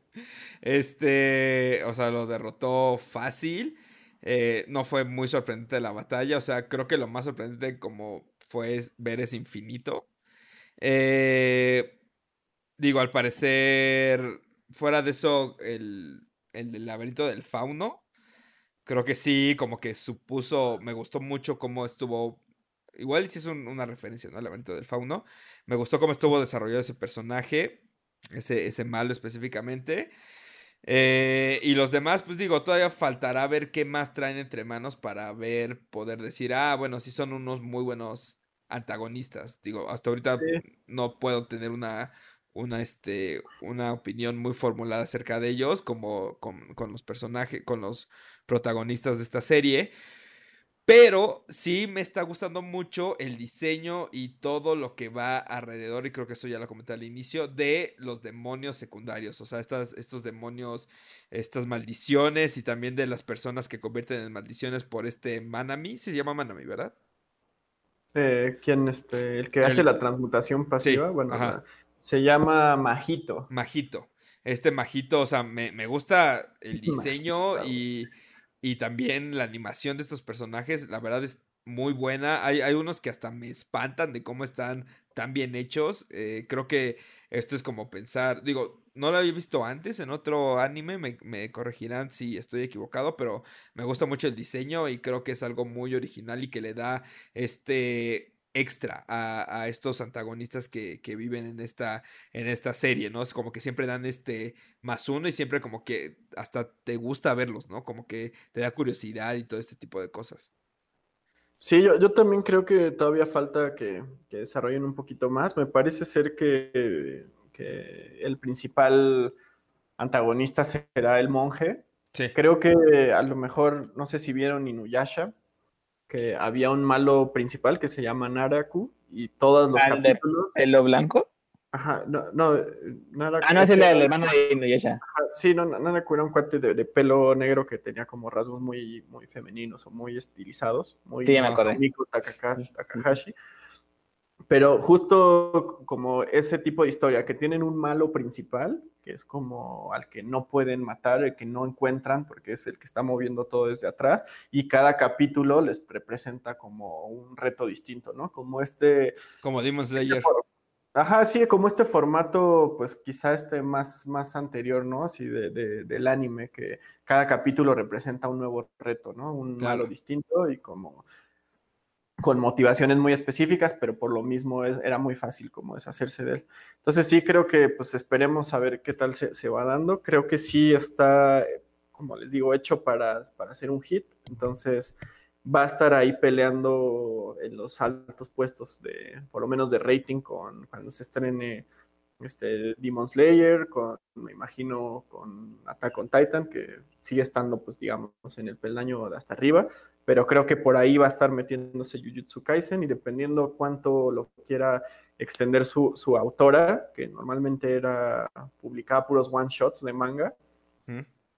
Este, o sea, lo derrotó fácil. Eh, no fue muy sorprendente la batalla. O sea, creo que lo más sorprendente como fue ver ese infinito. Eh, digo, al parecer, fuera de eso, el, el del laberinto del fauno. Creo que sí, como que supuso, me gustó mucho cómo estuvo, igual si es un, una referencia, ¿no? El laberinto del fauno. Me gustó cómo estuvo desarrollado ese personaje, ese, ese malo específicamente. Eh, y los demás, pues digo, todavía faltará ver qué más traen entre manos para ver, poder decir, ah, bueno, sí son unos muy buenos antagonistas. Digo, hasta ahorita sí. no puedo tener una, una, este, una opinión muy formulada acerca de ellos, como con, con los personajes, con los protagonistas de esta serie. Pero sí me está gustando mucho el diseño y todo lo que va alrededor, y creo que eso ya lo comenté al inicio, de los demonios secundarios. O sea, estas, estos demonios, estas maldiciones y también de las personas que convierten en maldiciones por este Manami. Se llama Manami, ¿verdad? Eh, ¿Quién? Este, el que el... hace la transmutación pasiva. Sí, bueno, se llama Majito. Majito. Este Majito, o sea, me, me gusta el diseño Majito, y y también la animación de estos personajes, la verdad es muy buena. Hay, hay unos que hasta me espantan de cómo están tan bien hechos. Eh, creo que esto es como pensar, digo, no lo había visto antes en otro anime, me, me, corregirán si estoy equivocado, pero me gusta mucho el diseño y creo que es algo muy original y que le da este extra a, a estos antagonistas que, que, viven en esta, en esta serie, ¿no? Es como que siempre dan este más uno y siempre como que hasta te gusta verlos, ¿no? Como que te da curiosidad y todo este tipo de cosas. Sí, yo, yo también creo que todavía falta que, que, desarrollen un poquito más. Me parece ser que, que el principal antagonista será el monje. Sí. Creo que a lo mejor, no sé si vieron Inuyasha, que había un malo principal que se llama Naraku y todos los ¿Al capítulos. ¿Pelo blanco? Ajá, no, no, era. Ah, no, es el, el hermano de Inuyasha. Ajá, Sí, no, no era un cuate de, de pelo negro que tenía como rasgos muy, muy femeninos o muy estilizados. Muy Sí, ya me acordé. Miku Takahashi. Pero justo como ese tipo de historia, que tienen un malo principal, que es como al que no pueden matar, el que no encuentran, porque es el que está moviendo todo desde atrás, y cada capítulo les representa como un reto distinto, ¿no? Como este Como Demon Slayer. Ajá, sí, como este formato, pues quizá este más, más anterior, ¿no? Así de, de- del anime, que cada capítulo representa un nuevo reto, ¿no? Un Claro. malo distinto y como con motivaciones muy específicas, pero por lo mismo es- era muy fácil como deshacerse de él. Entonces sí creo que pues esperemos a ver qué tal se, se va dando. Creo que sí está, eh, como les digo, hecho para, para hacer un hit. Entonces va a estar ahí peleando en los altos puestos de, por lo menos de rating, con cuando se estrene este Demon Slayer, con, me imagino, con Attack on Titan, que sigue estando, pues, digamos, en el peldaño de hasta arriba, pero creo que por ahí va a estar metiéndose Jujutsu Kaisen y dependiendo cuánto lo quiera extender su, su autora, que normalmente era publicaba puros one shots de manga,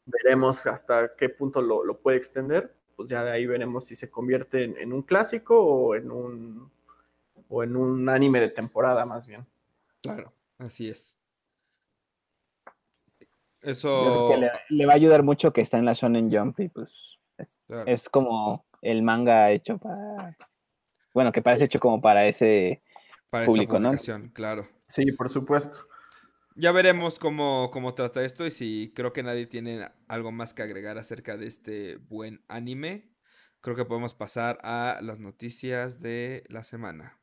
veremos hasta qué punto lo, lo puede extender, pues ya de ahí veremos si se convierte en, en un clásico o en un o en un anime de temporada más bien. Claro, así es. Eso. que le, le va a ayudar mucho que está en la Shonen Jump y pues es, claro. es como el manga hecho para... Bueno, que parece hecho como para ese... para público, esta ¿no? claro. Sí, por supuesto. Ya veremos cómo, cómo trata esto y si creo que nadie tiene algo más que agregar acerca de este buen anime. Creo que podemos pasar a las noticias de la semana.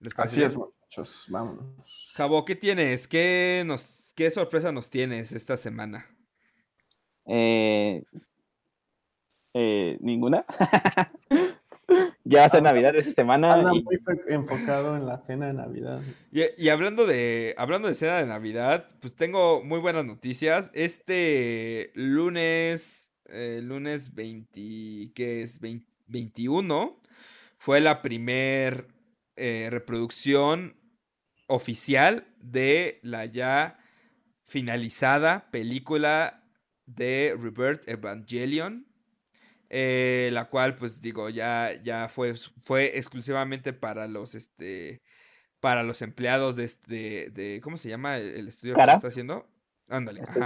¿Les Así es, muchachos. Vámonos. Jabo, ¿qué tienes? ¿Qué, nos, ¿Qué sorpresa nos tienes esta semana? eh, eh, ¿Ninguna? ya Ah, Navidad esta semana Anda y muy enfocado en la cena de Navidad. Y, y hablando de hablando de cena de Navidad, pues tengo muy buenas noticias. Este lunes, eh, lunes 20, ¿qué es? 20 21, fue la primer eh, reproducción oficial de la ya finalizada película de Rebirth Evangelion. eh, la cual, pues digo, ya, ya fue, fue exclusivamente para los este para los empleados de este de ¿cómo se llama el, estudio que ¿Cara? lo está haciendo? Ándale, Este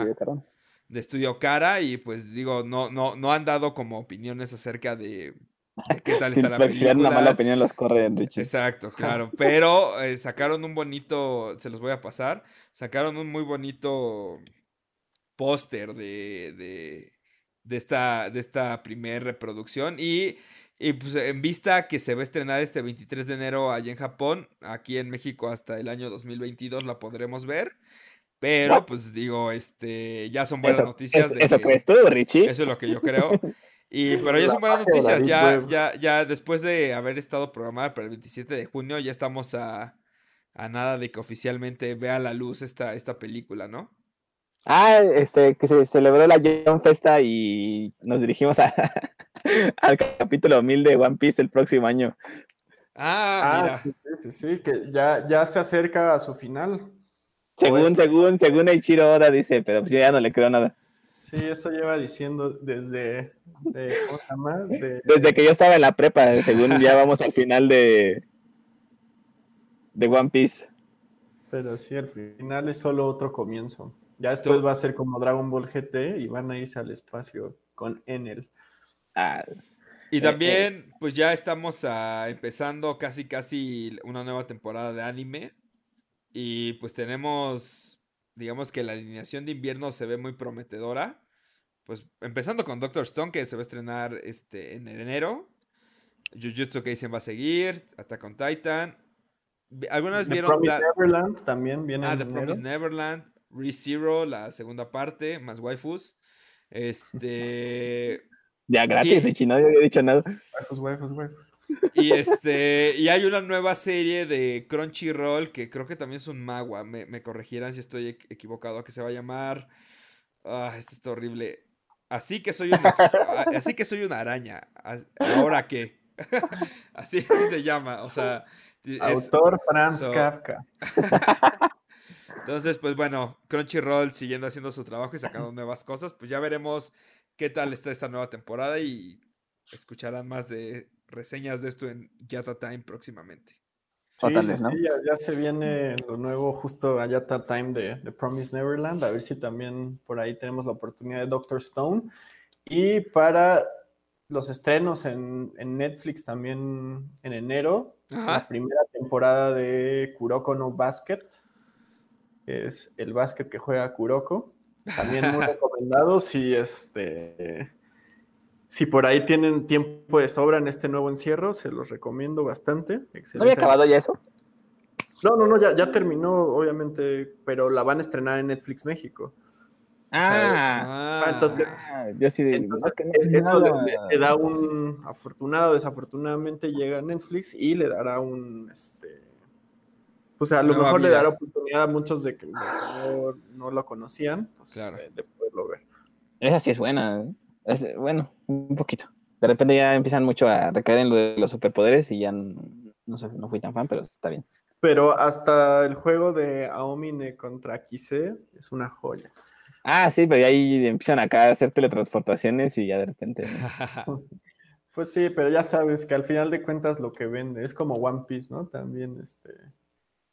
de estudio Cara y pues digo, no no no han dado como opiniones acerca de qué tal Sin la una mala opinión los corren, Richie. Exacto, claro. Pero eh, sacaron un bonito, se los voy a pasar, sacaron un muy bonito póster de, de, de esta, de esta primer reproducción y, y, pues en vista que se va a estrenar este 23 de enero allá en Japón, aquí en México hasta el año 2022 la podremos ver. Pero What? pues digo, este, ya son buenas Eso, noticias. es- de eso que- crees tú, Richie. eso es lo que yo creo. Y, pero ya son buenas noticias. Ya, ya, ya después de haber estado programada para el 27 de junio, ya estamos a, a nada de que oficialmente vea la luz esta, esta película, ¿no? Ah, este, que se celebró la John Festa y nos dirigimos a- al capítulo 1000 de One Piece el próximo año. Ah, Ah, mira. sí, sí, sí, que ya, ya se acerca a su final. Según, según, según Eiichiro Oda dice, pero pues yo ya no le creo nada. Sí, eso lleva diciendo desde, Desde que yo estaba en la prepa, según ya vamos al final de, de One Piece. pero sí, al final es solo otro comienzo. Ya después Tú- va a ser como Dragon Ball GT y van a irse al espacio con Enel. Ah, Y eh, también, pues ya estamos ah, empezando casi, casi una nueva temporada de anime. Y pues tenemos, digamos que la alineación de invierno se ve muy prometedora. Pues empezando con Doctor Stone, que se va a estrenar este, en enero. Jujutsu Kaisen va a seguir. Attack on Titan. ¿Alguna vez The vieron Promised Da- Neverland también viene Ah, en The enero. Promised Neverland, ReZero, la segunda parte, más waifus. Este. Ya gratis, Richie, no había dicho nada. Waifus, waifus, waifus. Y este. Y hay una nueva serie de Crunchyroll que creo que también es un magua. Me, me corregirán si estoy equ- equivocado. Que se va a llamar. Ah, esto está horrible. Así que soy una. así que soy una araña. ¿Ahora qué? así, así se llama. O sea. es- Autor Franz so- Kafka. Entonces, pues bueno, Crunchyroll siguiendo haciendo su trabajo y sacando nuevas cosas, pues ya veremos qué tal está esta nueva temporada y escucharán más de reseñas de esto en Yata Time próximamente. Sí, sí, ya, se viene lo nuevo justo a Yata Time de, de, Promise Neverland, a ver si también por ahí tenemos la oportunidad de Doctor Stone. Y para los estrenos en, en Netflix también en enero, la primera temporada de Kuroko no Basket, que es el básquet que juega Kuroko. También muy recomendado si este si por ahí tienen tiempo de sobra en este nuevo encierro, se los recomiendo bastante. ¿No había acabado ya eso? No, no, no, ya, ya terminó, obviamente, pero la van a estrenar en Netflix México. Ah, entonces, ah, yo sí eso le, da un afortunado, desafortunadamente llega a Netflix y le dará un este pues a lo mejor le dará oportunidad a muchos de que no, lo conocían, pues, de, poderlo ver. Esa sí es buena, ¿eh? bueno, un poquito. De repente ya empiezan mucho a recaer en lo de los superpoderes y ya no, no fui tan fan, pero está bien. Pero hasta el juego de Aomine contra Kise es una joya. Ah, sí, pero ahí empiezan acá a hacer teletransportaciones y ya de repente. pues sí, pero ya sabes que al final de cuentas lo que vende es como One Piece, ¿no? También este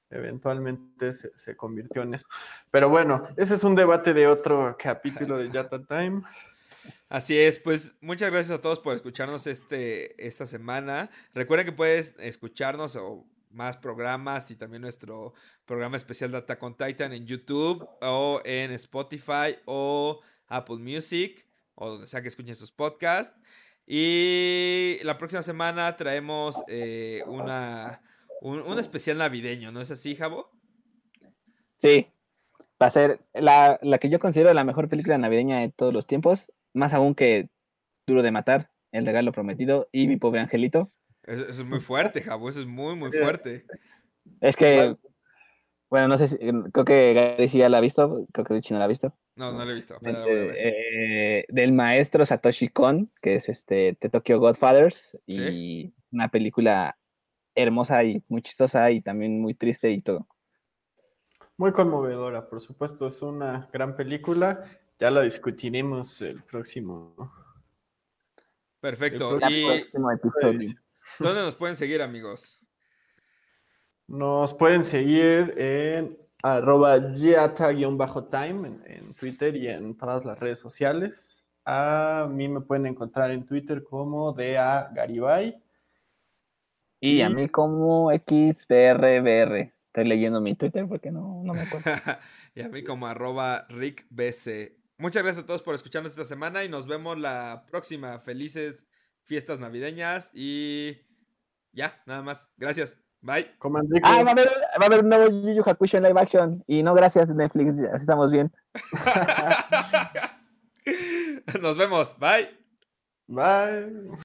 eventualmente se, convirtió en eso. Pero bueno, ese es un debate de otro capítulo de Yata Time. Así es, pues muchas gracias a todos por escucharnos este, esta semana. Recuerden que puedes escucharnos o más programas y también nuestro programa especial de Attack on Titan en YouTube o en Spotify o Apple Music o donde sea que escuchen sus podcasts. Y la próxima semana traemos eh, una, un, especial navideño, ¿no es así, Jabo? Sí, va a ser la, la, que yo considero la mejor película navideña de todos los tiempos, más aún que Duro de Matar, El Regalo Prometido y Mi Pobre Angelito. Eso, es muy fuerte, Jabo, eso es muy, muy fuerte. Es que, bueno, no sé si, creo que Gary sí ya la ha visto, creo que Richie no la ha visto. No, no la he visto. Eh, del maestro Satoshi Kon, que es este The Tokyo Godfathers, y una película hermosa y muy chistosa y también muy triste y todo. Muy conmovedora, por supuesto, es una gran película. Ya la discutiremos el próximo. Perfecto. y próximo episodio. ¿Dónde nos pueden seguir, amigos? Nos pueden seguir en arroba time en, en, Twitter y en todas las redes sociales. A mí me pueden encontrar en Twitter como DA Garibay. Y, a mí como XBRBR. Estoy leyendo mi Twitter porque no, no me acuerdo. y a mí como arroba RickBC. Muchas gracias a todos por escucharnos esta semana y nos vemos la próxima. Felices fiestas navideñas y ya, nada más. Gracias. Bye. Ah, va a, haber, va a haber un nuevo Yu Yu Hakusho en live action. Y no gracias Netflix, así estamos bien. Nos vemos. Bye. Bye.